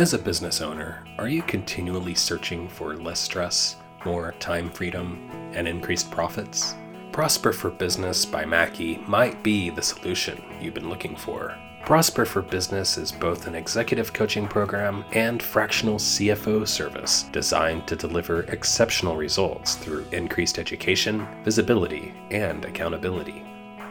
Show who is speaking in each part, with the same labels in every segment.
Speaker 1: As a business owner, are you continually searching for less stress, more time freedom, and increased profits? Prosper for Business by Mackey might be the solution you've been looking for. Prosper for Business is both an executive coaching program and fractional CFO service designed to deliver exceptional results through increased education, visibility, and accountability.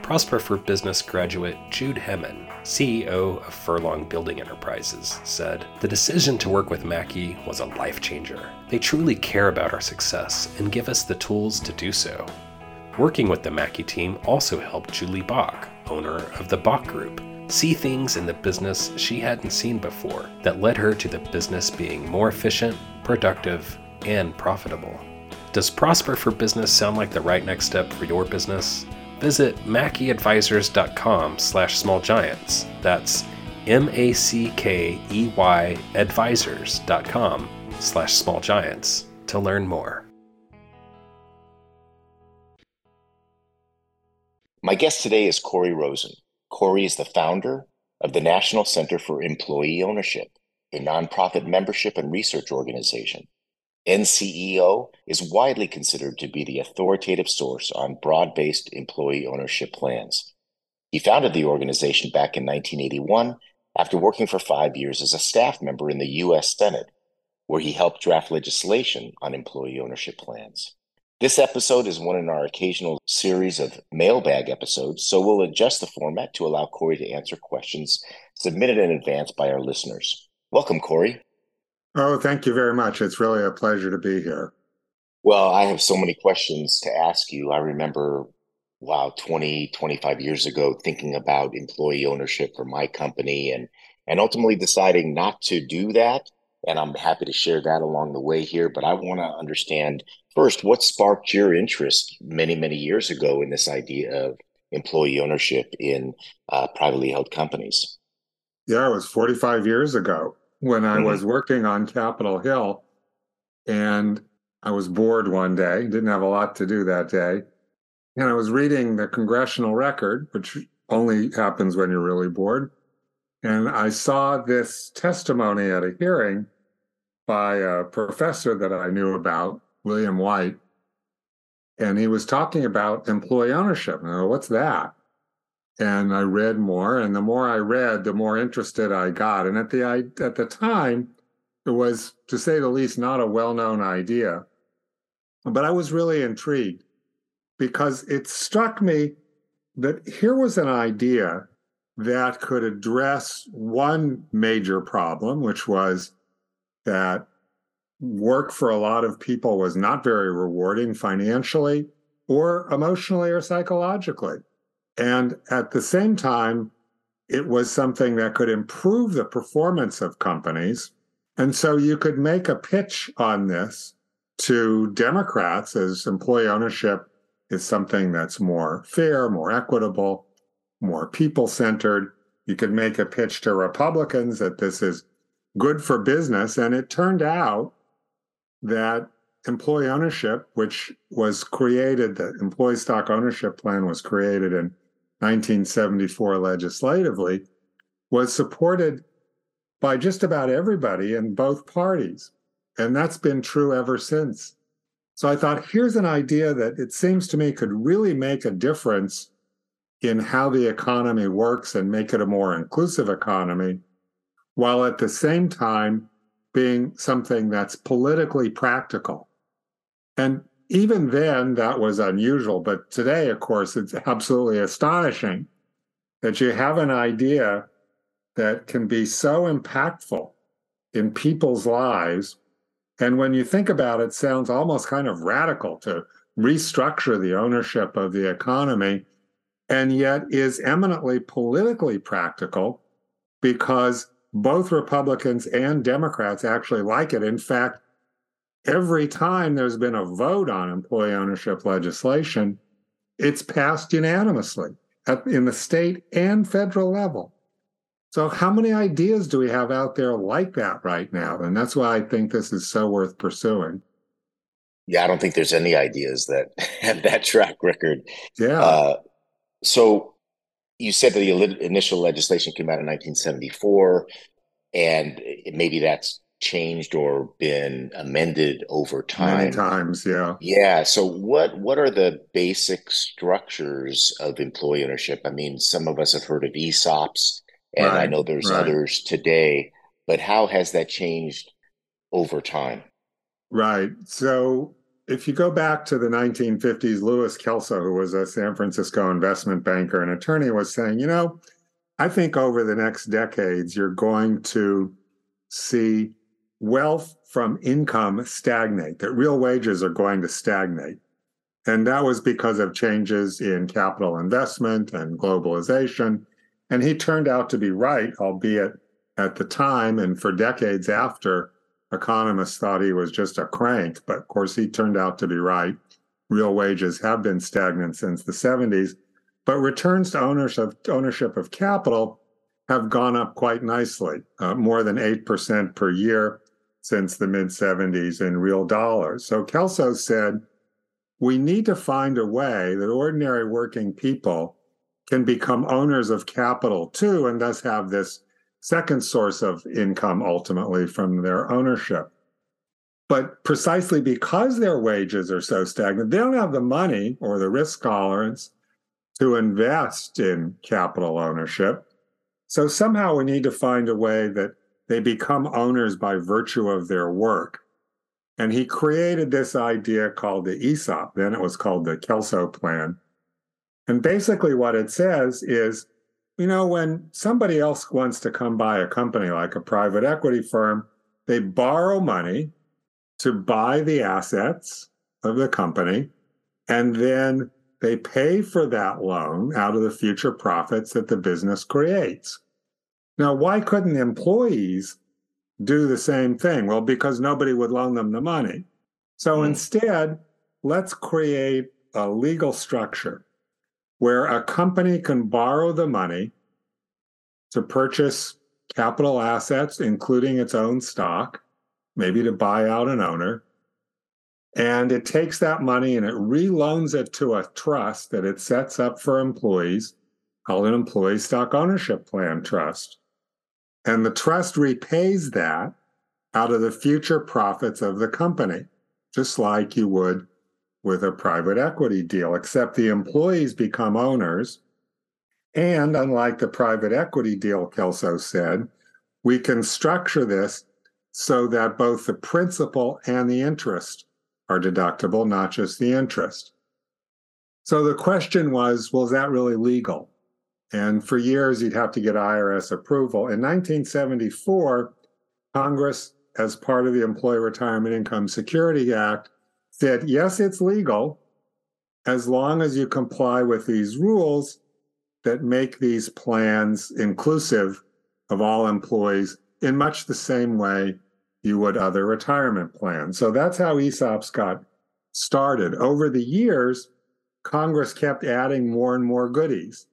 Speaker 1: Prosper for Business graduate Jude Hemmen, CEO of Furlong Building Enterprises, said The decision to work with Mackey was a life changer. They truly care about our success and give us the tools to do so. Working with the Mackey team also helped Julie Bach, owner of the Bach Group, see things in the business she hadn't seen before that led her to the business being more efficient, productive, and profitable. Does Prosper for Business sound like the right next step for your business? Visit mackeyadvisors.com slash smallgiants. That's M-A-C-K-E-Y advisors.com slash smallgiants to learn more.
Speaker 2: My guest today is Corey Rosen. Corey is the founder of the National Center for Employee Ownership, a nonprofit membership and research organization. NCEO is widely considered to be the authoritative source on broad based employee ownership plans. He founded the organization back in 1981 after working for five years as a staff member in the U.S. Senate, where he helped draft legislation on employee ownership plans. This episode is one in our occasional series of mailbag episodes, so we'll adjust the format to allow Corey to answer questions submitted in advance by our listeners. Welcome, Corey.
Speaker 3: Oh, thank you very much. It's really a pleasure to be here.
Speaker 2: Well, I have so many questions to ask you. I remember, wow, 20, 25 years ago, thinking about employee ownership for my company and, and ultimately deciding not to do that. And I'm happy to share that along the way here. But I want to understand first what sparked your interest many, many years ago in this idea of employee ownership in uh, privately held companies.
Speaker 3: Yeah, it was 45 years ago when I mm-hmm. was working on Capitol Hill and I was bored one day, didn't have a lot to do that day. And I was reading the congressional record, which only happens when you're really bored. And I saw this testimony at a hearing by a professor that I knew about, William Whyte. And he was talking about employee ownership. And I go, what's that? And I read more. And the more I read, the more interested I got. And at the at the time, it was, to say the least, not a well-known idea. But I was really intrigued because it struck me that here was an idea that could address one major problem, which was that work for a lot of people was not very rewarding financially or emotionally or psychologically. And at the same time, it was something that could improve the performance of companies. And so you could make a pitch on this to Democrats as employee ownership is something that's more fair, more equitable, more people centered. You could make a pitch to Republicans that this is good for business. And it turned out that employee ownership, which was created, the employee stock ownership plan was created in 1974 legislatively was supported by just about everybody in both parties. And that's been true ever since. So I thought, here's an idea that it seems to me could really make a difference in how the economy works and make it a more inclusive economy, while at the same time being something that's politically practical. And even then, that was unusual. But today, of course, it's absolutely astonishing that you have an idea that can be so impactful in people's lives. And when you think about it, sounds almost kind of radical to restructure the ownership of the economy, and yet is eminently politically practical because both Republicans and Democrats actually like it. In fact, every time there's been a vote on employee ownership legislation, it's passed unanimously at, in the state and federal level. So, how many ideas do we have out there like that right now? And that's why I think this is so worth pursuing.
Speaker 2: Yeah, I don't think there's any ideas that have that track record.
Speaker 3: Yeah. Uh,
Speaker 2: so, you said that the initial legislation came out in 1974, and maybe that's changed or been amended over time.
Speaker 3: many times yeah.
Speaker 2: Yeah so what what are the basic structures of employee ownership? I mean some of us have heard of esops and right, i know there's right. others today but how has that changed over time?
Speaker 3: Right so if you go back to the 1950s louis kelso who was a san francisco investment banker and attorney was saying you know i think over the next decades you're going to see wealth from income stagnate, that real wages are going to stagnate. And that was because of changes in capital investment and globalization. And he turned out to be right, albeit at the time and for decades after, economists thought he was just a crank. But of course, he turned out to be right. Real wages have been stagnant since the 70s, but returns to ownership, ownership of capital have gone up quite nicely, uh, more than 8% per year since the mid 70s in real dollars. So Kelso said, we need to find a way that ordinary working people can become owners of capital too, and thus have this second source of income ultimately from their ownership. But precisely because their wages are so stagnant, they don't have the money or the risk tolerance to invest in capital ownership. So somehow we need to find a way that they become owners by virtue of their work. And he created this idea called the ESOP. Then it was called the Kelso Plan. And basically, what it says is you know, when somebody else wants to come buy a company like a private equity firm, they borrow money to buy the assets of the company. And then they pay for that loan out of the future profits that the business creates. Now, why couldn't employees do the same thing? Well, because nobody would loan them the money. So mm. instead, let's create a legal structure where a company can borrow the money to purchase capital assets, including its own stock, maybe to buy out an owner. And it takes that money and it reloans it to a trust that it sets up for employees called an employee stock ownership plan trust. And the trust repays that out of the future profits of the company, just like you would with a private equity deal, except the employees become owners. And unlike the private equity deal, Kelso said, we can structure this so that both the principal and the interest are deductible, not just the interest. So the question was, well, is that really legal? And for years, you'd have to get IRS approval. In 1974, Congress, as part of the Employee Retirement Income Security Act, said, yes, it's legal as long as you comply with these rules that make these plans inclusive of all employees in much the same way you would other retirement plans. So that's how ESOPs got started. Over the years, Congress kept adding more and more goodies.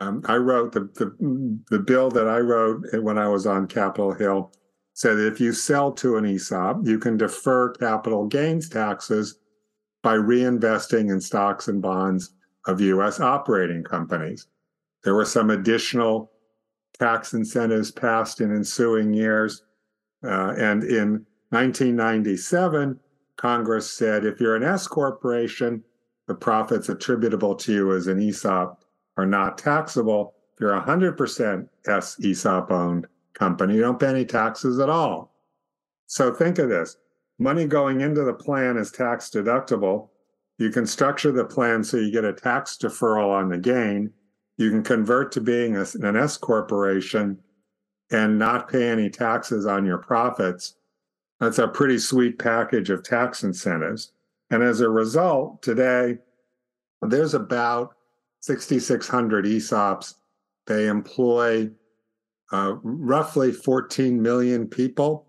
Speaker 3: Um, I wrote the, the the bill that I wrote when I was on Capitol Hill said if you sell to an ESOP, you can defer capital gains taxes by reinvesting in stocks and bonds of U.S. operating companies. There were some additional tax incentives passed in ensuing years, uh, and in 1997, Congress said if you're an S corporation, the profits attributable to you as an ESOP are not taxable. If you're 100% S ESOP owned company, you don't pay any taxes at all. So think of this money going into the plan is tax deductible. You can structure the plan so you get a tax deferral on the gain. You can convert to being an S corporation and not pay any taxes on your profits. That's a pretty sweet package of tax incentives. And as a result, today, there's about 6,600 ESOPs. They employ uh, roughly 14 million people.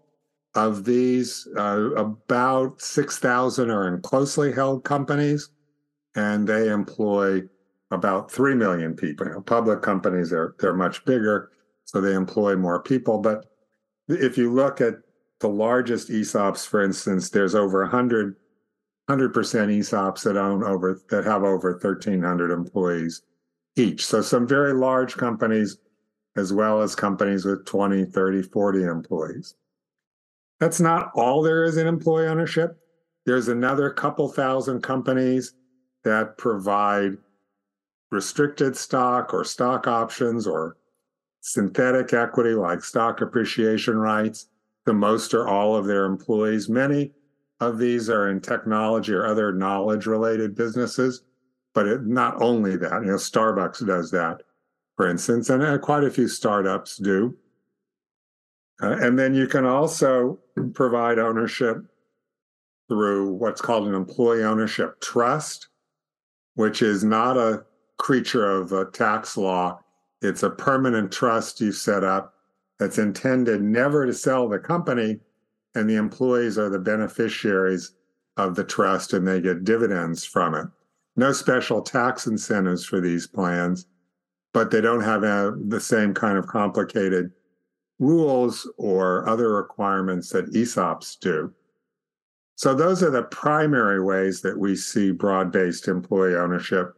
Speaker 3: Of these, uh, about 6,000 are in closely held companies, and they employ about 3 million people. You know, public companies are they're much bigger, so they employ more people. But if you look at the largest ESOPs, for instance, there's over 100 100% ESOPs that own over that have over 1,300 employees each. So some very large companies, as well as companies with 20, 30, 40 employees. That's not all there is in employee ownership. There's another couple thousand companies that provide restricted stock or stock options or synthetic equity like stock appreciation rights to most or all of their employees. Many of these are in technology or other knowledge related businesses, but it, not only that, you know, Starbucks does that, for instance, and uh, quite a few startups do. Uh, and then you can also provide ownership through what's called an employee ownership trust, which is not a creature of tax law. It's a permanent trust you set up that's intended never to sell the company, and the employees are the beneficiaries of the trust and they get dividends from it. No special tax incentives for these plans, but they don't have a, the same kind of complicated rules or other requirements that ESOPs do. So, those are the primary ways that we see broad based employee ownership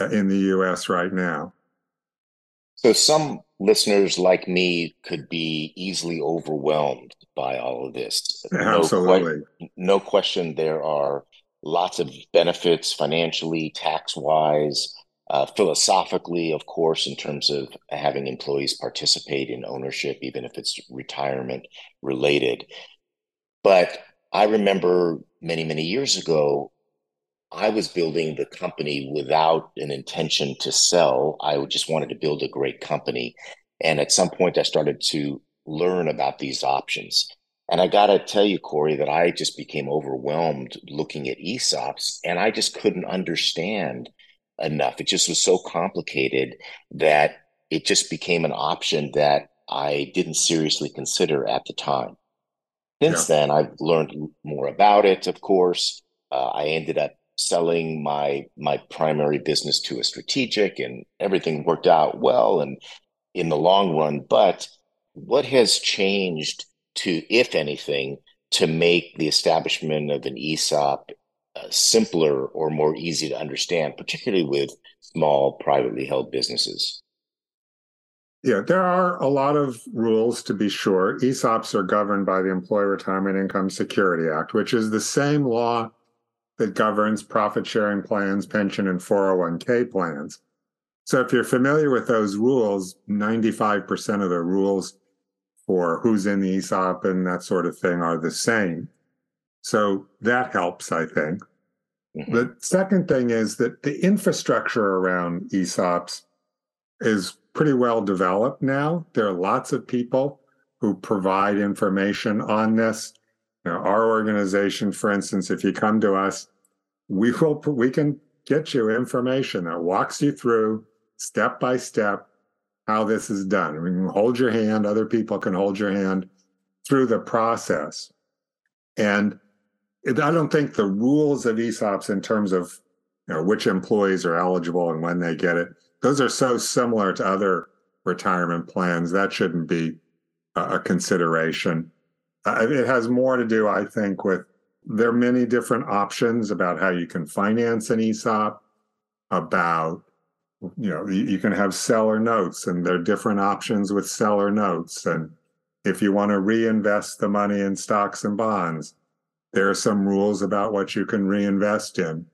Speaker 3: uh, in the US right now.
Speaker 2: So, some listeners like me could be easily overwhelmed by all of this.
Speaker 3: Absolutely.
Speaker 2: No, no question, there are lots of benefits financially, tax wise, uh, philosophically, of course, in terms of having employees participate in ownership, even if it's retirement related. But I remember many, many years ago, I was building the company without an intention to sell. I just wanted to build a great company. And at some point, I started to learn about these options. And I got to tell you, Corey, that I just became overwhelmed looking at ESOPs and I just couldn't understand enough. It just was so complicated that it just became an option that I didn't seriously consider at the time. Since yeah. then, I've learned more about it, of course. Uh, I ended up selling my my primary business to a strategic and everything worked out well and in the long run but what has changed to if anything to make the establishment of an ESOP uh, simpler or more easy to understand particularly with small privately held businesses
Speaker 3: yeah, there are a lot of rules to be sure. ESOPs are governed by the Employee Retirement Income Security Act, which is the same law that governs profit sharing plans, pension, and 401k plans. So if you're familiar with those rules, 95% of the rules for who's in the ESOP and that sort of thing are the same. So that helps, I think. Mm-hmm. The second thing is that the infrastructure around ESOPs is pretty well developed now. There are lots of people who provide information on this. You know, our organization, for instance, if you come to us, we will we can get you information that walks you through step by step how this is done. We can hold your hand, other people can hold your hand through the process. And I don't think the rules of ESOPs in terms of you know, which employees are eligible and when they get it, those are so similar to other retirement plans. That shouldn't be a, consideration. It has more to do, I think, with there are many different options about how you can finance an ESOP, about you know you can have seller notes and there are different options with seller notes and if you want to reinvest the money in stocks and bonds there are some rules about what you can reinvest in.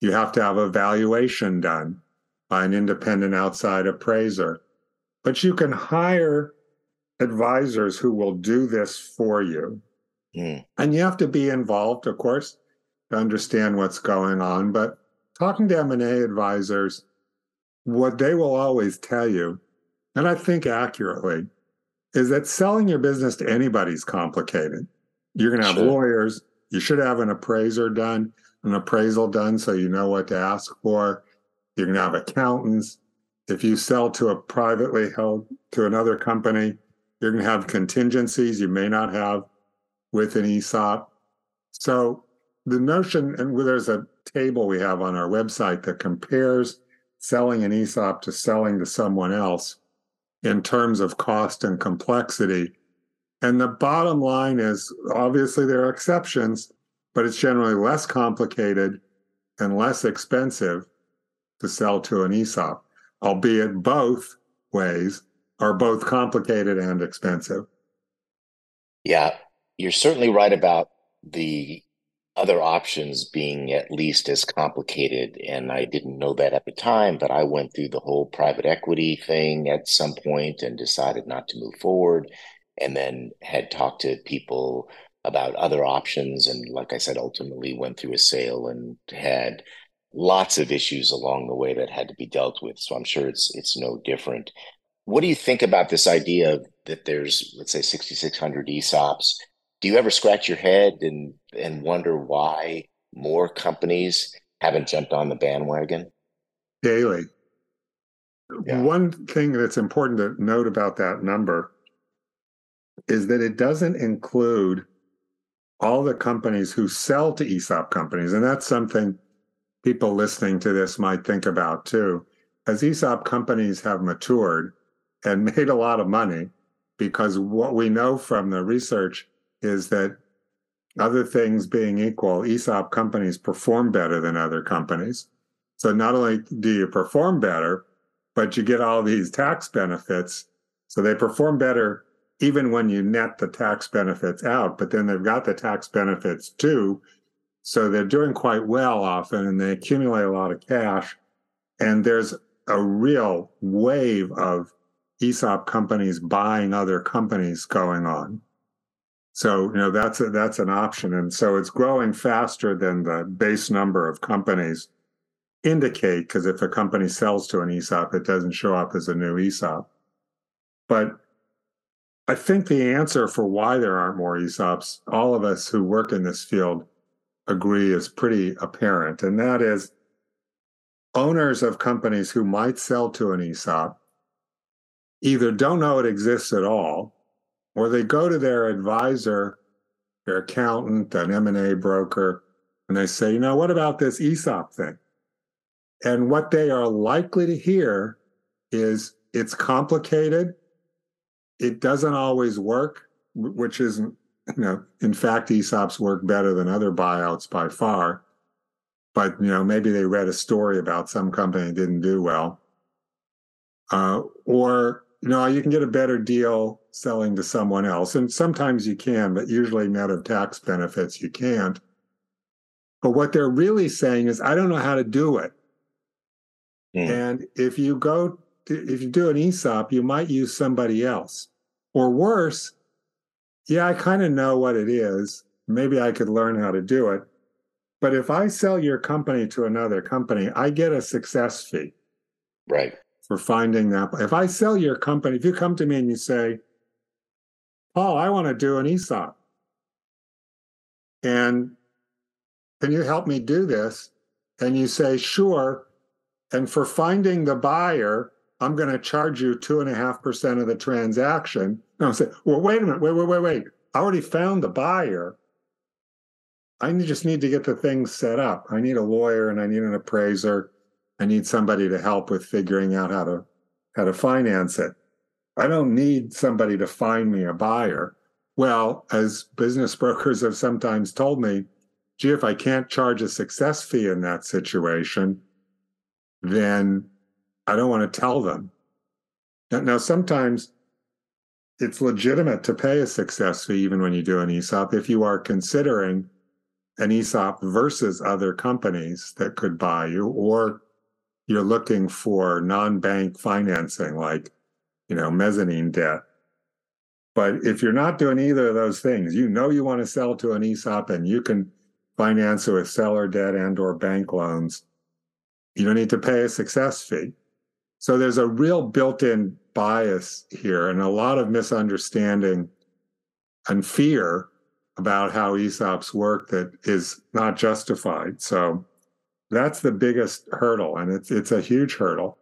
Speaker 3: You have to have a valuation done by an independent outside appraiser but you can hire advisors who will do this for you mm. and you have to be involved of course to understand what's going on but talking to m&a advisors what they will always tell you, and I think accurately, is that selling your business to anybody is complicated. You're going to have sure. lawyers. You should have an appraiser done, an appraisal done so you know what to ask for. You're going to have accountants. If you sell to a privately held to another company, you're going to have contingencies you may not have with an ESOP. So the notion, and there's a table we have on our website that compares selling an ESOP to selling to someone else in terms of cost and complexity. And the bottom line is obviously there are exceptions, but it's generally less complicated and less expensive to sell to an ESOP, albeit both ways are both complicated and expensive.
Speaker 2: Yeah, you're certainly right about the other options being at least as complicated. And I didn't know that at the time, but I went through the whole private equity thing at some point and decided not to move forward. And then had talked to people about other options. And like I said, ultimately went through a sale and had lots of issues along the way that had to be dealt with. So I'm sure it's it's no different. What do you think about this idea that there's, let's say, 6,600 ESOPs? Do you ever scratch your head and and wonder why more companies haven't jumped on the bandwagon?
Speaker 3: Daily. Yeah. One thing that's important to note about that number is that it doesn't include all the companies who sell to ESOP companies. And that's something people listening to this might think about too. As ESOP companies have matured, and made a lot of money because what we know from the research is that other things being equal, ESOP companies perform better than other companies. So not only do you perform better, but you get all these tax benefits. So they perform better even when you net the tax benefits out, but then they've got the tax benefits too. So they're doing quite well often and they accumulate a lot of cash. And there's a real wave of ESOP companies buying other companies going on. So, you know, that's a, that's an option. And so it's growing faster than the base number of companies indicate, because if a company sells to an ESOP, it doesn't show up as a new ESOP. But I think the answer for why there aren't more ESOPs, all of us who work in this field agree is pretty apparent. And that is owners of companies who might sell to an ESOP either don't know it exists at all, or they go to their advisor, their accountant, an M&A broker, and they say, you know, what about this ESOP thing? And what they are likely to hear is it's complicated. It doesn't always work, which isn't, you know, in fact, ESOPs work better than other buyouts by far. But, you know, maybe they read a story about some company didn't do well. Uh, or know, you can get a better deal selling to someone else. And sometimes you can, but usually net of tax benefits, you can't. But what they're really saying is, I don't know how to do it. Mm. And if you go, to, if you do an ESOP, you might use somebody else. Or worse, yeah, I kind of know what it is. Maybe I could learn how to do it. But if I sell your company to another company, I get a success fee.
Speaker 2: Right
Speaker 3: for finding that. If I sell your company, if you come to me and you say, Paul, I want to do an ESOP, and can you help me do this? And you say, sure. And for finding the buyer, I'm going to charge you two and a half percent of the transaction. No, I say, well, wait a minute, wait, wait, wait, wait. I already found the buyer. I just need to get the thing set up. I need a lawyer and I need an appraiser I need somebody to help with figuring out how to how to finance it. I don't need somebody to find me a buyer. Well, as business brokers have sometimes told me, gee, if I can't charge a success fee in that situation, then I don't want to tell them. Now, sometimes it's legitimate to pay a success fee even when you do an ESOP if you are considering an ESOP versus other companies that could buy you or you're looking for non-bank financing like you know mezzanine debt. But if you're not doing either of those things you know you want to sell to an esop and you can finance it with seller debt and or bank loans. You don't need to pay a success fee. So there's a real built-in bias here and a lot of misunderstanding and fear about how esops work that is not justified. So that's the biggest hurdle, and it's it's a huge hurdle.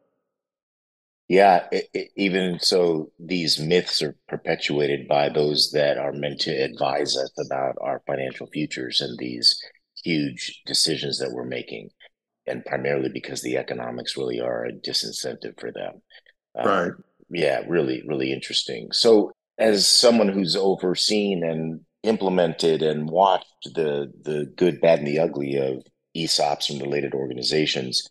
Speaker 2: Yeah, it, it, even so, these myths are perpetuated by those that are meant to advise us about our financial futures and these huge decisions that we're making, and primarily because the economics really are a disincentive for them.
Speaker 3: Um, right.
Speaker 2: Yeah, really, really interesting. So, as someone who's overseen and implemented and watched the the good, bad, and the ugly of ESOPs and related organizations,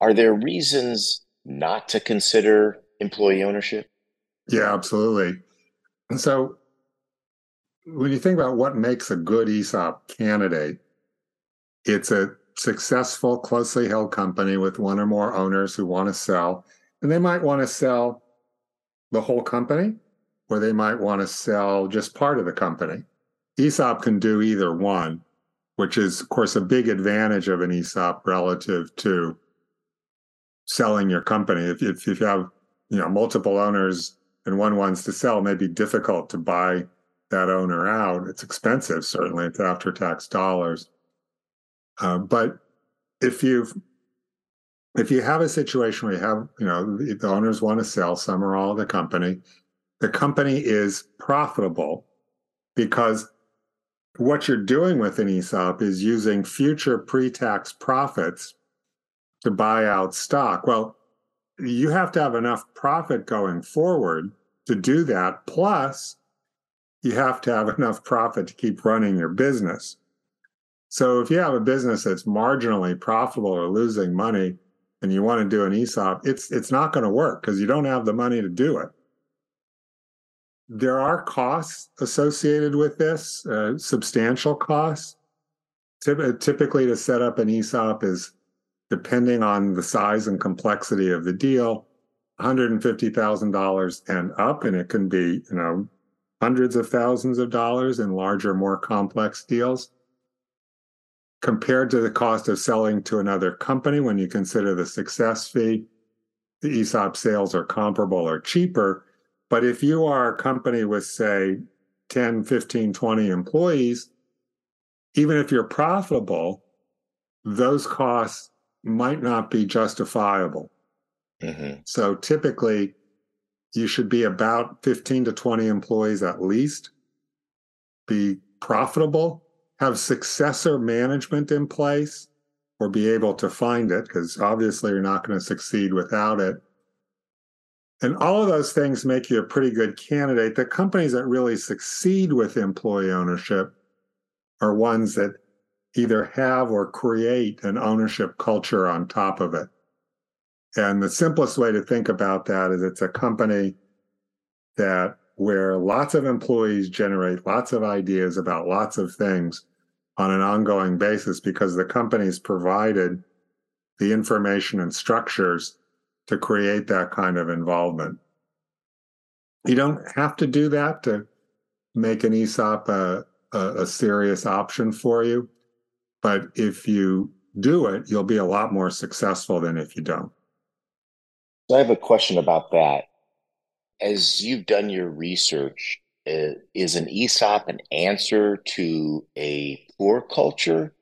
Speaker 2: are there reasons not to consider employee ownership?
Speaker 3: Yeah, absolutely. And so when you think about what makes a good ESOP candidate, it's a successful, closely held company with one or more owners who want to sell. And they might want to sell the whole company, or they might want to sell just part of the company. ESOP can do either one, which is, of course, a big advantage of an ESOP relative to selling your company. If, if, if you have you know multiple owners and one wants to sell, it may be difficult to buy that owner out. It's expensive, certainly, it's after tax dollars. Uh, but if you've if you have a situation where you have, you know, the, the owners want to sell some or all of the company, the company is profitable because what you're doing with an ESOP is using future pre-tax profits to buy out stock. Well, you have to have enough profit going forward to do that. Plus, you have to have enough profit to keep running your business. So if you have a business that's marginally profitable or losing money and you want to do an ESOP, it's it's not going to work because you don't have the money to do it. There are costs associated with this, uh, substantial costs. Typically, to set up an ESOP is depending on the size and complexity of the deal, $150,000 and up, and it can be, you know, hundreds of thousands of dollars in larger, more complex deals. Compared to the cost of selling to another company, when you consider the success fee, the ESOP sales are comparable or cheaper. But if you are a company with, say, 10, 15, 20 employees, even if you're profitable, those costs might not be justifiable. Mm-hmm. So typically, you should be about 15 to 20 employees at least, be profitable, have successor management in place, or be able to find it, because obviously you're not going to succeed without it. And all of those things make you a pretty good candidate. The companies that really succeed with employee ownership are ones that either have or create an ownership culture on top of it. And the simplest way to think about that is it's a company that where lots of employees generate lots of ideas about lots of things on an ongoing basis because the company's provided the information and structures to create that kind of involvement. You don't have to do that to make an ESOP a, a, a serious option for you. But if you do it, you'll be a lot more successful than if you don't.
Speaker 2: So I have a question about that. As you've done your research, uh, is an ESOP an answer to a poor culture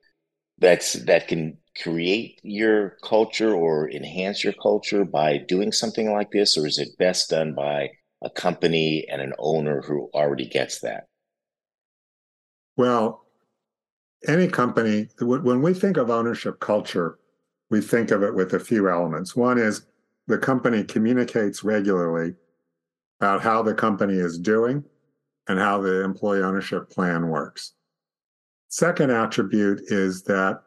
Speaker 2: that's that can create your culture or enhance your culture by doing something like this, or is it best done by a company and an owner who already gets that?
Speaker 3: Well, any company, when we think of ownership culture, we think of it with a few elements. One is the company communicates regularly about how the company is doing and how the employee ownership plan works. Second attribute is that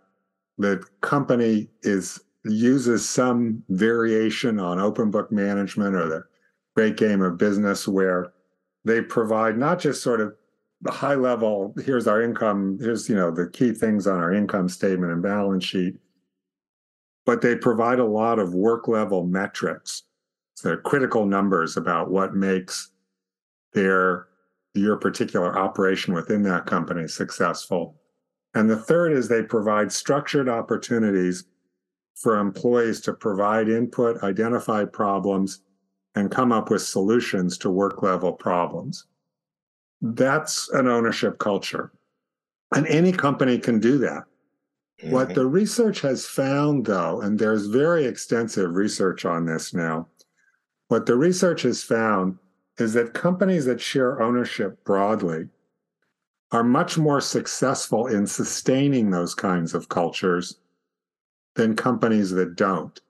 Speaker 3: the company is uses some variation on open book management or the great game of business where they provide not just sort of the high level here's our income here's you know the key things on our income statement and balance sheet but they provide a lot of work level metrics. So critical numbers about what makes their your particular operation within that company successful and the third is they provide structured opportunities for employees to provide input identify problems and come up with solutions to work level problems that's an ownership culture. And any company can do that. Mm-hmm. What the research has found, though, and there's very extensive research on this now, what the research has found is that companies that share ownership broadly are much more successful in sustaining those kinds of cultures than companies that don't.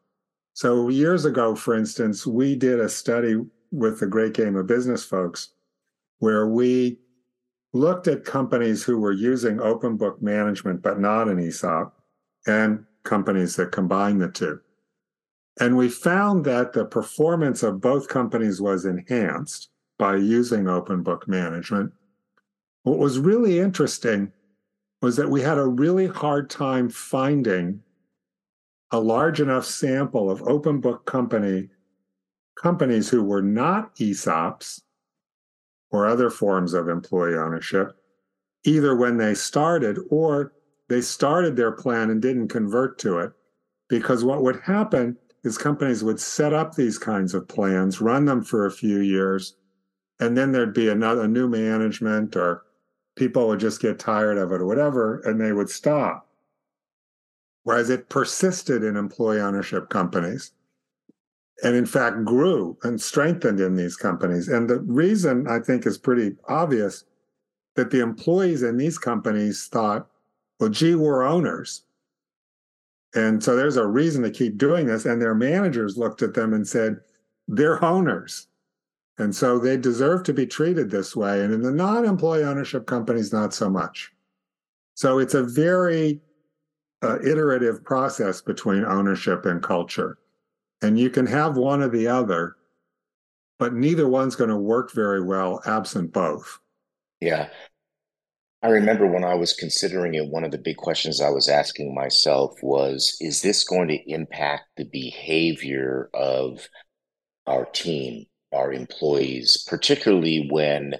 Speaker 3: So, years ago, for instance, we did a study with the Great Game of Business folks where we looked at companies who were using open book management but not an ESOP and companies that combine the two. And we found that the performance of both companies was enhanced by using open book management. What was really interesting was that we had a really hard time finding a large enough sample of open book company companies who were not ESOPs or other forms of employee ownership, either when they started or they started their plan and didn't convert to it. Because what would happen is companies would set up these kinds of plans, run them for a few years, and then there'd be another new management or people would just get tired of it or whatever, and they would stop. Whereas it persisted in employee ownership companies and in fact grew and strengthened in these companies. And the reason I think is pretty obvious that the employees in these companies thought, well, gee, we're owners. And so there's a reason to keep doing this. And their managers looked at them and said, they're owners. And so they deserve to be treated this way. And in the non employee ownership companies, not so much. So it's a very uh, iterative process between ownership and culture. And you can have one or the other, but neither one's going to work very well absent both.
Speaker 2: Yeah. I remember when I was considering it, one of the big questions I was asking myself was Is this going to impact the behavior of our team, our employees, particularly when,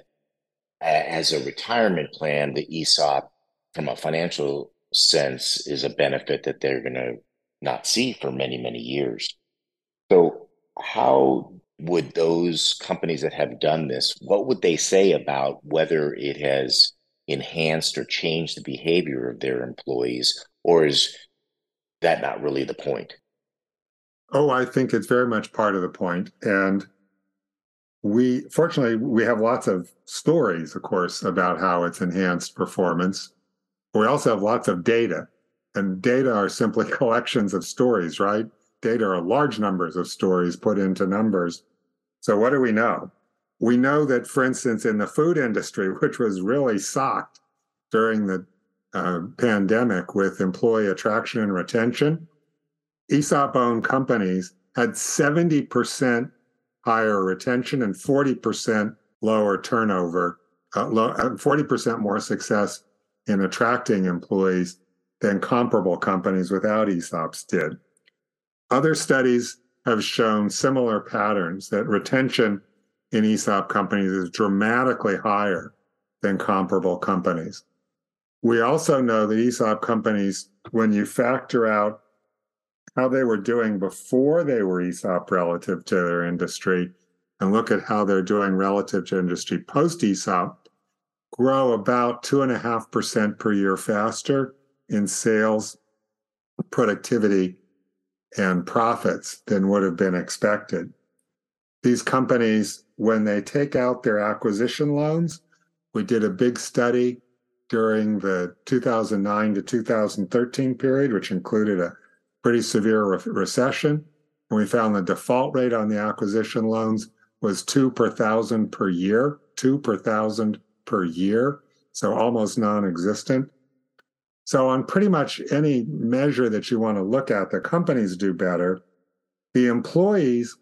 Speaker 2: as a retirement plan, the ESOP, from a financial sense, is a benefit that they're going to not see for many, many years? So, how would those companies that have done this, what would they say about whether it has enhanced or changed the behavior of their employees, or is that not really the point?
Speaker 3: Oh, I think it's very much part of the point. And we, fortunately, we have lots of stories, of course, about how it's enhanced performance. We also have lots of data, and data are simply collections of stories, right? Data are large numbers of stories put into numbers. So, what do we know? We know that, for instance, in the food industry, which was really socked during the uh, pandemic with employee attraction and retention, ESOP owned companies had 70% higher retention and 40% lower turnover, uh, low, 40% uh, more success in attracting employees than comparable companies without ESOPs did. Other studies have shown similar patterns that retention in ESOP companies is dramatically higher than comparable companies. We also know that ESOP companies, when you factor out how they were doing before they were ESOP relative to their industry and look at how they're doing relative to industry post ESOP, grow about 2.5% per year faster in sales, productivity, and profits than would have been expected. These companies when they take out their acquisition loans. We did a big study during the 2009 to 2013 period, which included a pretty severe re- recession. And we found the default rate on the acquisition loans was two per thousand per year, two per thousand per year, so almost non existent. So, on pretty much any measure that you want to look at, the companies do better. The employees'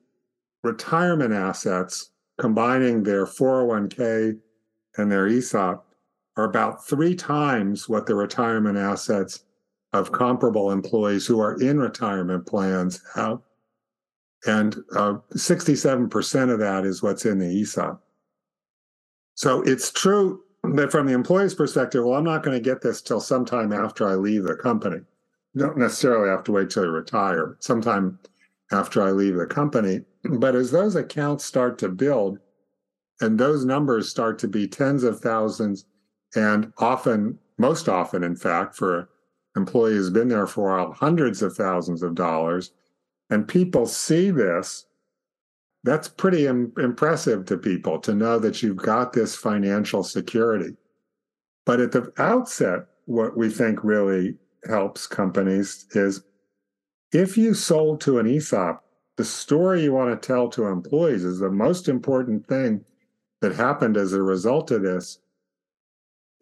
Speaker 3: retirement assets combining their 401k and their ESOP are about three times what the retirement assets of comparable employees who are in retirement plans have. And uh, 67% of that is what's in the ESOP. So it's true that from the employee's perspective, well, I'm not going to get this till sometime after I leave the company. You don't necessarily have to wait till you retire, sometime after I leave the company. But as those accounts start to build and those numbers start to be tens of thousands, and often, most often, in fact, for employee who's been there for a while, hundreds of thousands of dollars, and people see this, that's pretty Im- impressive to people to know that you've got this financial security. But at the outset, what we think really helps companies is if you sold to an ESOP, the story you want to tell to employees is the most important thing that happened as a result of this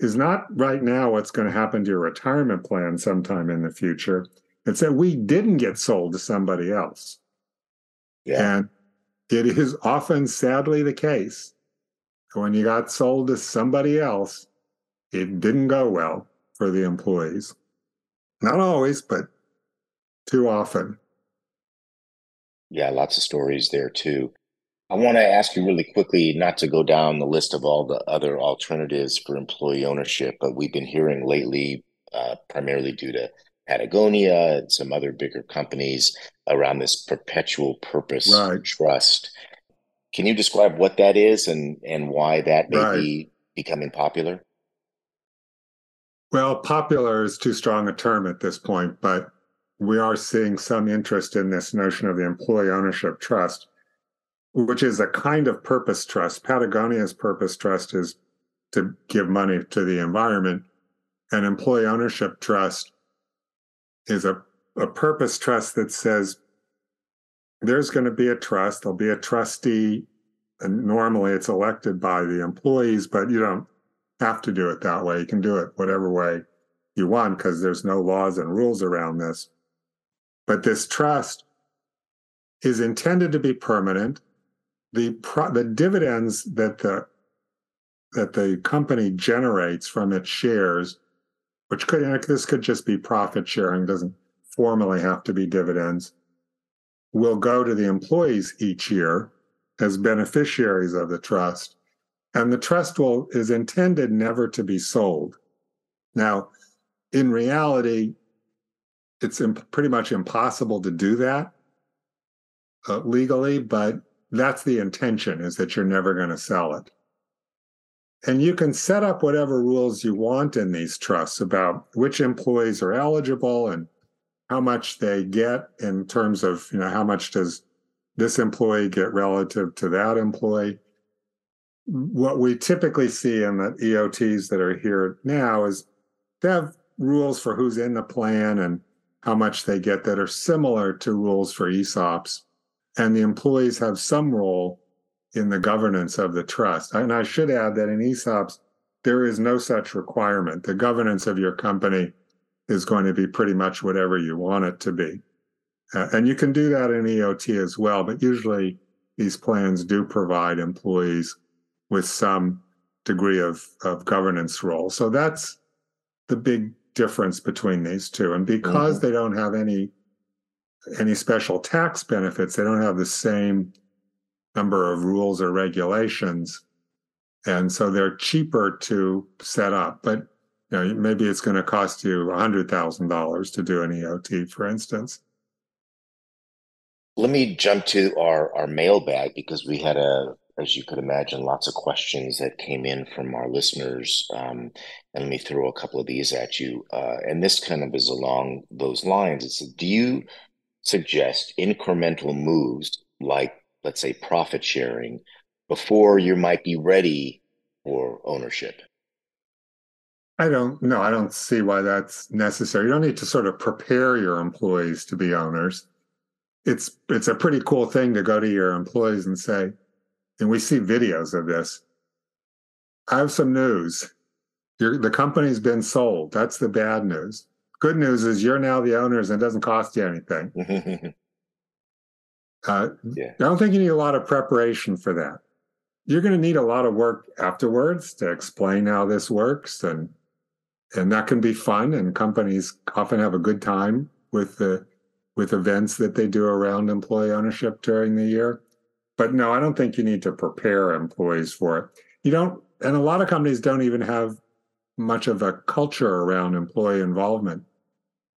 Speaker 3: is not right now what's going to happen to your retirement plan sometime in the future. It's that we didn't get sold to somebody else. Yeah. And it is often, sadly, the case when you got sold to somebody else, it didn't go well for the employees. Not always, but too often.
Speaker 2: Yeah, lots of stories there too. I want to ask you really quickly not to go down the list of all the other alternatives for employee ownership, but we've been hearing lately, uh, primarily due to Patagonia and some other bigger companies, around this perpetual purpose right. trust. Can you describe what that is and, and why that may right. be becoming popular?
Speaker 3: Well, popular is too strong a term at this point, but we are seeing some interest in this notion of the employee ownership trust which is a kind of purpose trust. Patagonia's purpose trust is to give money to the environment. An employee ownership trust is a, a purpose trust that says there's going to be a trust, there'll be a trustee, and normally it's elected by the employees, but you don't have to do it that way. You can do it whatever way you want because there's no laws and rules around this. But this trust is intended to be permanent the pro- the dividends that the that the company generates from its shares, which could this could just be profit sharing, doesn't formally have to be dividends, will go to the employees each year as beneficiaries of the trust, and the trust will is intended never to be sold. Now, in reality, it's imp- pretty much impossible to do that uh, legally, but that's the intention is that you're never going to sell it. And you can set up whatever rules you want in these trusts about which employees are eligible and how much they get in terms of, you know, how much does this employee get relative to that employee. What we typically see in the EOTs that are here now is they have rules for who's in the plan and how much they get that are similar to rules for ESOPs and the employees have some role in the governance of the trust. And I should add that in ESOPs, there is no such requirement. The governance of your company is going to be pretty much whatever you want it to be. Uh, and you can do that in EOT as well, but usually these plans do provide employees with some degree of, of governance role. So that's the big difference between these two. And because mm-hmm. they don't have any any special tax benefits. They don't have the same number of rules or regulations. And so they're cheaper to set up. But you know, maybe it's going to cost you $100,000 to do an EOT, for instance.
Speaker 2: Let me jump to our, our mailbag because we had a, as you could imagine, lots of questions that came in from our listeners. Um, and let me throw a couple of these at you. Uh, and this kind of is along those lines. It's do you suggest incremental moves like, let's say, profit sharing before you might be ready for ownership?
Speaker 3: I don't know. I don't see why that's necessary. You don't need to sort of prepare your employees to be owners. It's it's a pretty cool thing to go to your employees and say, and we see videos of this. I have some news. The company's been sold. That's the bad news. Good news is you're now the owners and it doesn't cost you anything. uh, yeah. I don't think you need a lot of preparation for that. You're going to need a lot of work afterwards to explain how this works, and and that can be fun. And companies often have a good time with the with events that they do around employee ownership during the year. But no, I don't think you need to prepare employees for it. You don't, and a lot of companies don't even have much of a culture around employee involvement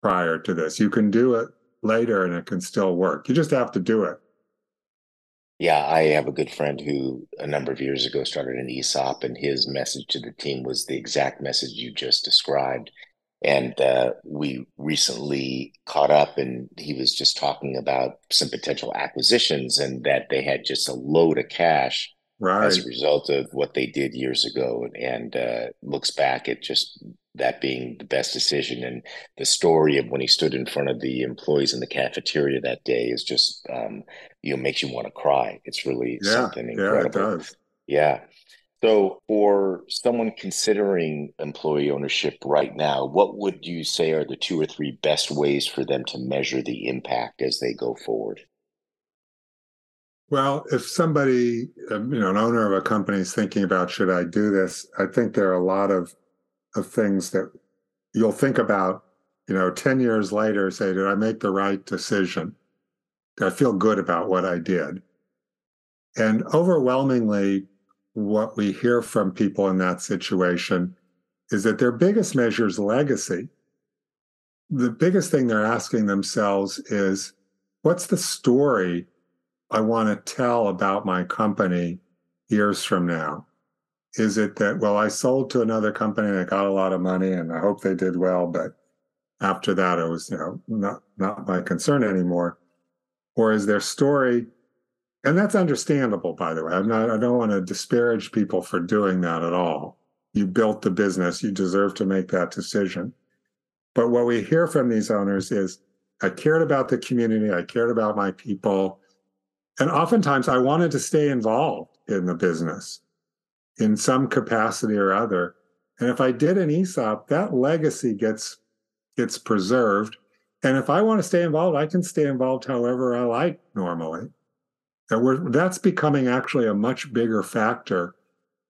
Speaker 3: prior to this. You can do it later and it can still work. You just have to do it.
Speaker 2: Yeah, I have a good friend who a number of years ago started an ESOP, and his message to the team was the exact message you just described. And uh, we recently caught up, and he was just talking about some potential acquisitions and that they had just a load of cash
Speaker 3: right.
Speaker 2: as a result of what they did years ago. And uh, looks back at just that being the best decision. And the story of when he stood in front of the employees in the cafeteria that day is just, um, you know, makes you want to cry. It's really yeah, something incredible.
Speaker 3: Yeah, it does.
Speaker 2: Yeah. So, for someone considering employee ownership right now, what would you say are the two or three best ways for them to measure the impact as they go forward?
Speaker 3: Well, if somebody, um, you know, an owner of a company is thinking about should I do this, I think there are a lot of of things that you'll think about, you know, 10 years later, say, did I make the right decision? Did I feel good about what I did? And overwhelmingly, what we hear from people in that situation is that their biggest measure is legacy. The biggest thing they're asking themselves is what's the story I want to tell about my company years from now? Is it that, well, I sold to another company and I got a lot of money and I hope they did well, but after that it was, you know, not not my concern anymore? Or is their story and that's understandable, by the way. I'm not I don't want to disparage people for doing that at all. You built the business, you deserve to make that decision. But what we hear from these owners is I cared about the community, I cared about my people. And oftentimes I wanted to stay involved in the business in some capacity or other. And if I did an ESOP, that legacy gets gets preserved. And if I want to stay involved, I can stay involved however I like normally. And that's becoming actually a much bigger factor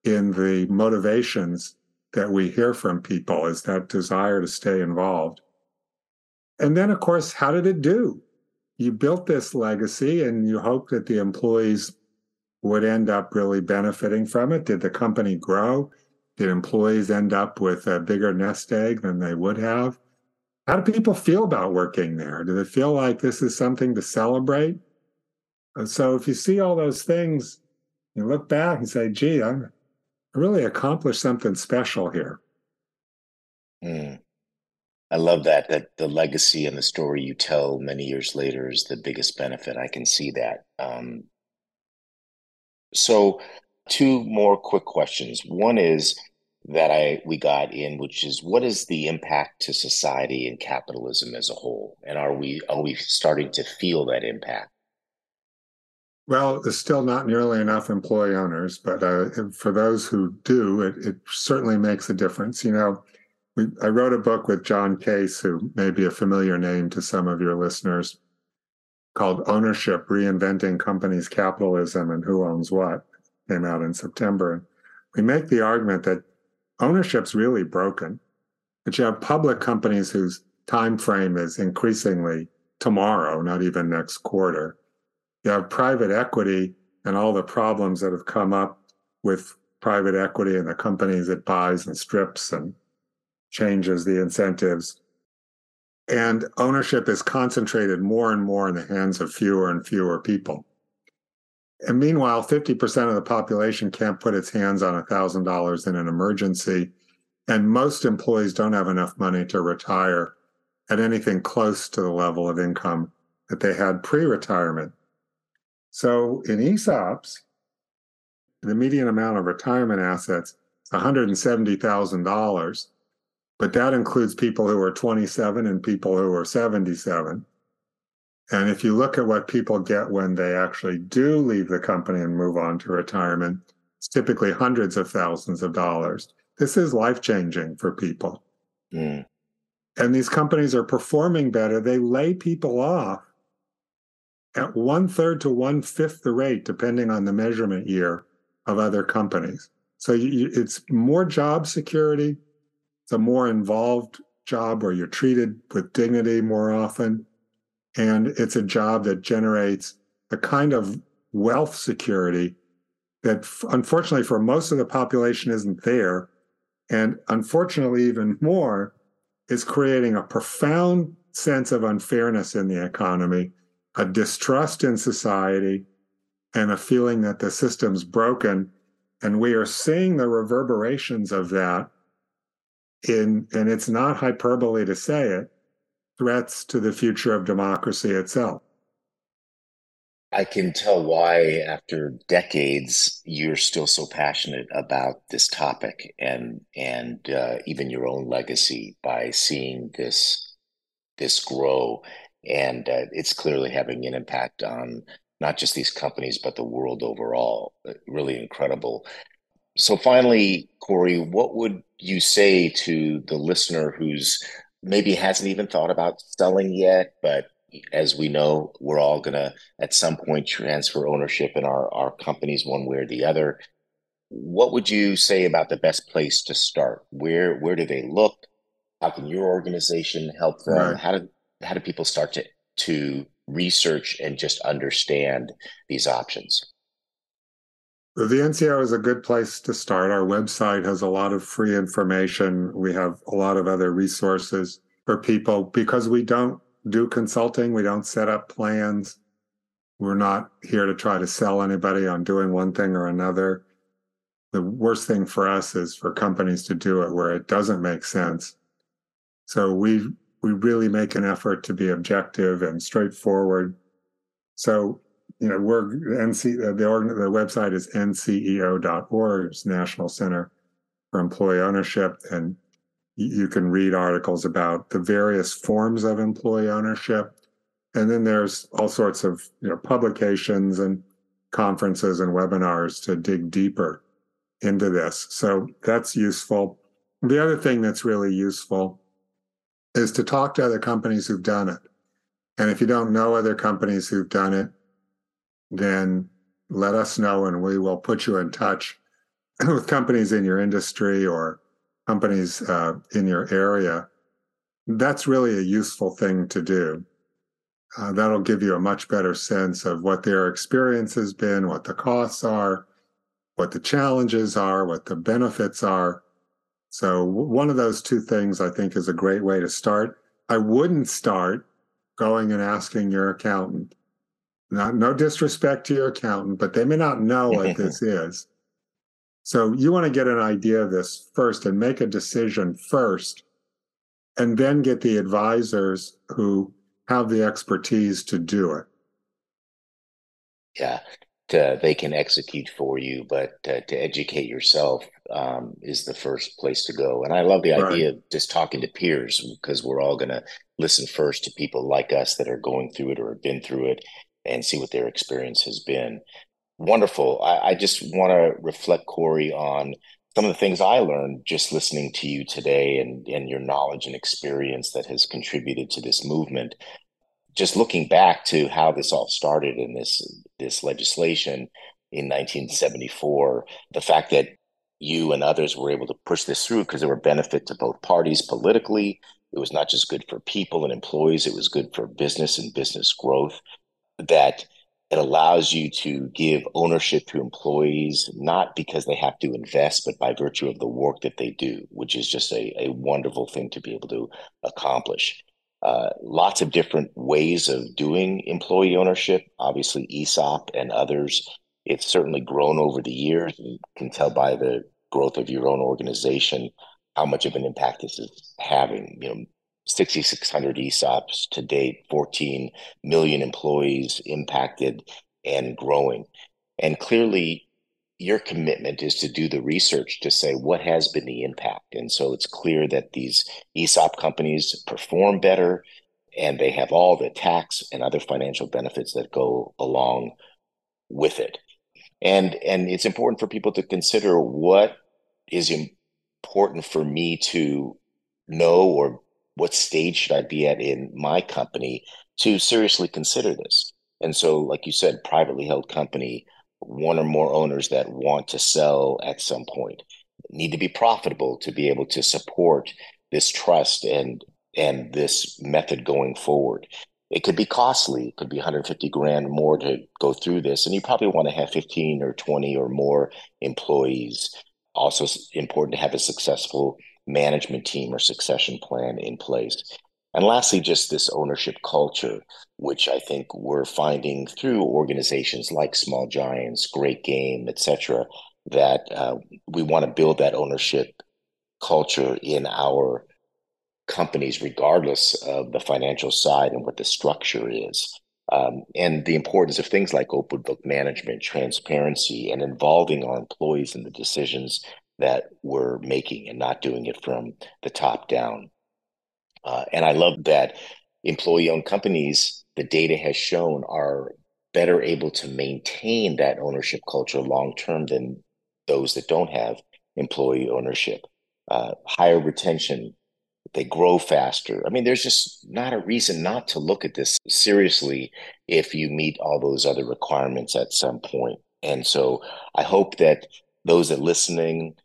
Speaker 3: in the motivations that we hear from people is that desire to stay involved. And then, of course, how did it do? You built this legacy and you hope that the employees would end up really benefiting from it? Did the company grow? Did employees end up with a bigger nest egg than they would have? How do people feel about working there? Do they feel like this is something to celebrate? So if you see all those things, you look back and say, gee, I really accomplished something special here.
Speaker 2: Mm. I love that, that the legacy and the story you tell many years later is the biggest benefit. I can see that. Um, so, two more quick questions. One is that I we got in, which is what is the impact to society and capitalism as a whole, and are we are we starting to feel that impact?
Speaker 3: Well, there's still not nearly enough employee owners, but uh, for those who do, it, it certainly makes a difference. You know, we, I wrote a book with John Case, who may be a familiar name to some of your listeners, called Ownership Reinventing Companies Capitalism and Who Owns What, came out in September. We make the argument that ownership's really broken, that you have public companies whose time frame is increasingly tomorrow, not even next quarter. You have private equity and all the problems that have come up with private equity and the companies it buys and strips and changes the incentives and ownership is concentrated more and more in the hands of fewer and fewer people. And meanwhile, 50% of the population can't put its hands on $1,000 in an emergency. And most employees don't have enough money to retire at anything close to the level of income that they had pre retirement. So in ESOPs, the median amount of retirement assets is $170,000 but that includes people who are 27 and people who are 77. And if you look at what people get when they actually do leave the company and move on to retirement, it's typically hundreds of thousands of dollars. This is life changing for people. Mm. And these companies are performing better. They lay people off at one third to one fifth the rate, depending on the measurement year of other companies. So you, it's more job security, a more involved job where you're treated with dignity more often. And it's a job that generates a kind of wealth security that, unfortunately, for most of the population isn't there. And unfortunately, even more, is creating a profound sense of unfairness in the economy, a distrust in society, and a feeling that the system's broken. And we are seeing the reverberations of that in and it's not hyperbole to say it, threats to the future of democracy itself.
Speaker 2: I can tell why, after decades, you're still so passionate about this topic and and uh, even your own legacy by seeing this this grow, and uh, it's clearly having an impact on not just these companies but the world overall. Uh, really incredible. So, finally, Corey, what would you say to the listener who's maybe hasn't even thought about selling yet, but as we know, we're all going to at some point transfer ownership in our, our companies one way or the other. What would you say about the best place to start? Where where do they look? How can your organization help them? Right. How do how do people start to to research and just understand these options?
Speaker 3: The NCEO is a good place to start. Our website has a lot of free information. We have a lot of other resources for people because we don't do consulting. We don't set up plans. We're not here to try to sell anybody on doing one thing or another. The worst thing for us is for companies to do it where it doesn't make sense. So we we really make an effort to be objective and straightforward. So you know we're NC uh, the the website is nceo.org. It's National Center for Employee Ownership, and you can read articles about the various forms of employee ownership. And then there's all sorts of you know, publications and conferences and webinars to dig deeper into this. So that's useful. The other thing that's really useful is to talk to other companies who've done it. And if you don't know other companies who've done it, then let us know and we will put you in touch with companies in your industry or companies uh, in your area, that's really a useful thing to do. Uh, that'll give you a much better sense of what their experience has been, what the costs are, what the challenges are, what the benefits are. So, one of those two things I think is a great way to start. I wouldn't start going and asking your accountant. Not, no disrespect to your accountant, but they may not know what this is. So you want to get an idea of this first and make a decision first, and then get the advisors who have the expertise to do it.
Speaker 2: Yeah, to, they can execute for you, but to, to educate yourself um, is the first place to go. And I love the idea of just talking to peers because we're all going to listen first to people like us that are going through it or have been through it and see what their experience has been wonderful. I, I just want to reflect, Corey, on some of the things I learned just listening to you today and, and your knowledge and experience that has contributed to this movement. Just looking back to how this all started in this this legislation in 1974, the fact that you and others were able to push this through because there were benefit to both parties politically. It was not just good for people and employees; it was good for business and business growth. That it allows you to give ownership to employees, not because they have to invest, but by virtue of the work that they do, which is just a, a wonderful thing to be able to accomplish. Uh, lots of different ways of doing employee ownership, obviously ESOP and others. It's certainly grown over the years. You can tell by the growth of your own organization how much of an impact this is having. You know, 6,600 ESOPs to date, 14 million employees impacted and growing. And clearly, your commitment is to do the research to say what has been the impact. And so it's clear that these ESOP companies perform better and they have all the tax and other financial benefits that go along with it. And and it's important for people to consider what is important for me to know or what stage should I be at in my company to seriously consider this? And so, like you said, privately held company, one or more owners that want to sell at some point need to be profitable to be able to support this trust and and this method going forward. It could be costly. It could be 150 grand more to go through this, and you probably want to have 15 or 20 or more employees. Also, important to have a successful management team or succession plan in place. And lastly, just this ownership culture, which I think we're finding through organizations like Small Giants, Great Game, et cetera, that uh, we want to build that ownership culture in our companies, regardless of the financial side and what the structure is. Um, and the importance of things like open book management, transparency, and involving our employees in the decisions that we're making and not doing it from the top down. Uh, and I love that employee owned companies, the data has shown, are better able to maintain that ownership culture long term than those that don't have employee ownership. Uh, higher retention, they grow faster. I mean, there's just not a reason not to look at this seriously if you meet all those other requirements at some point. And so I hope that those that listening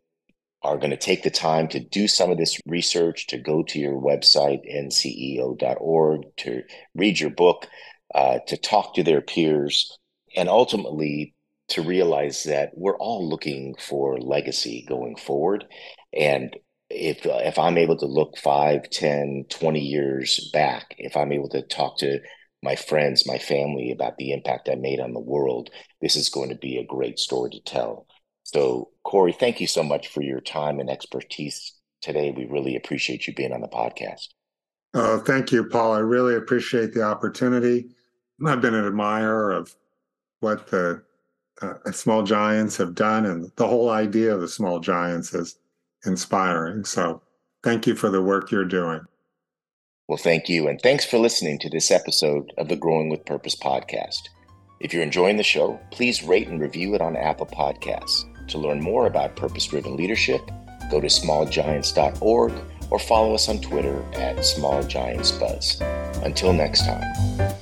Speaker 2: are going to take the time to do some of this research, to go to your website, nceo.org, to read your book, uh, to talk to their peers, and ultimately to realize that we're all looking for legacy going forward. And if if I'm able to look 5, 10, 20 years back, if I'm able to talk to my friends, my family about the impact I made on the world, this is going to be a great story to tell. So, Corey, thank you so much for your time and expertise today. We really appreciate you being on the podcast.
Speaker 3: Oh, thank you, Paul. I really appreciate the opportunity. I've been an admirer of what the uh, small giants have done, and the whole idea of the small giants is inspiring. So, thank you for the work you're doing.
Speaker 2: Well, thank you. And thanks for listening to this episode of the Growing with Purpose podcast. If you're enjoying the show, please rate and review it on Apple Podcasts. To learn more about purpose driven leadership, go to smallgiants.org or follow us on Twitter at smallgiantsbuzz. Until next time.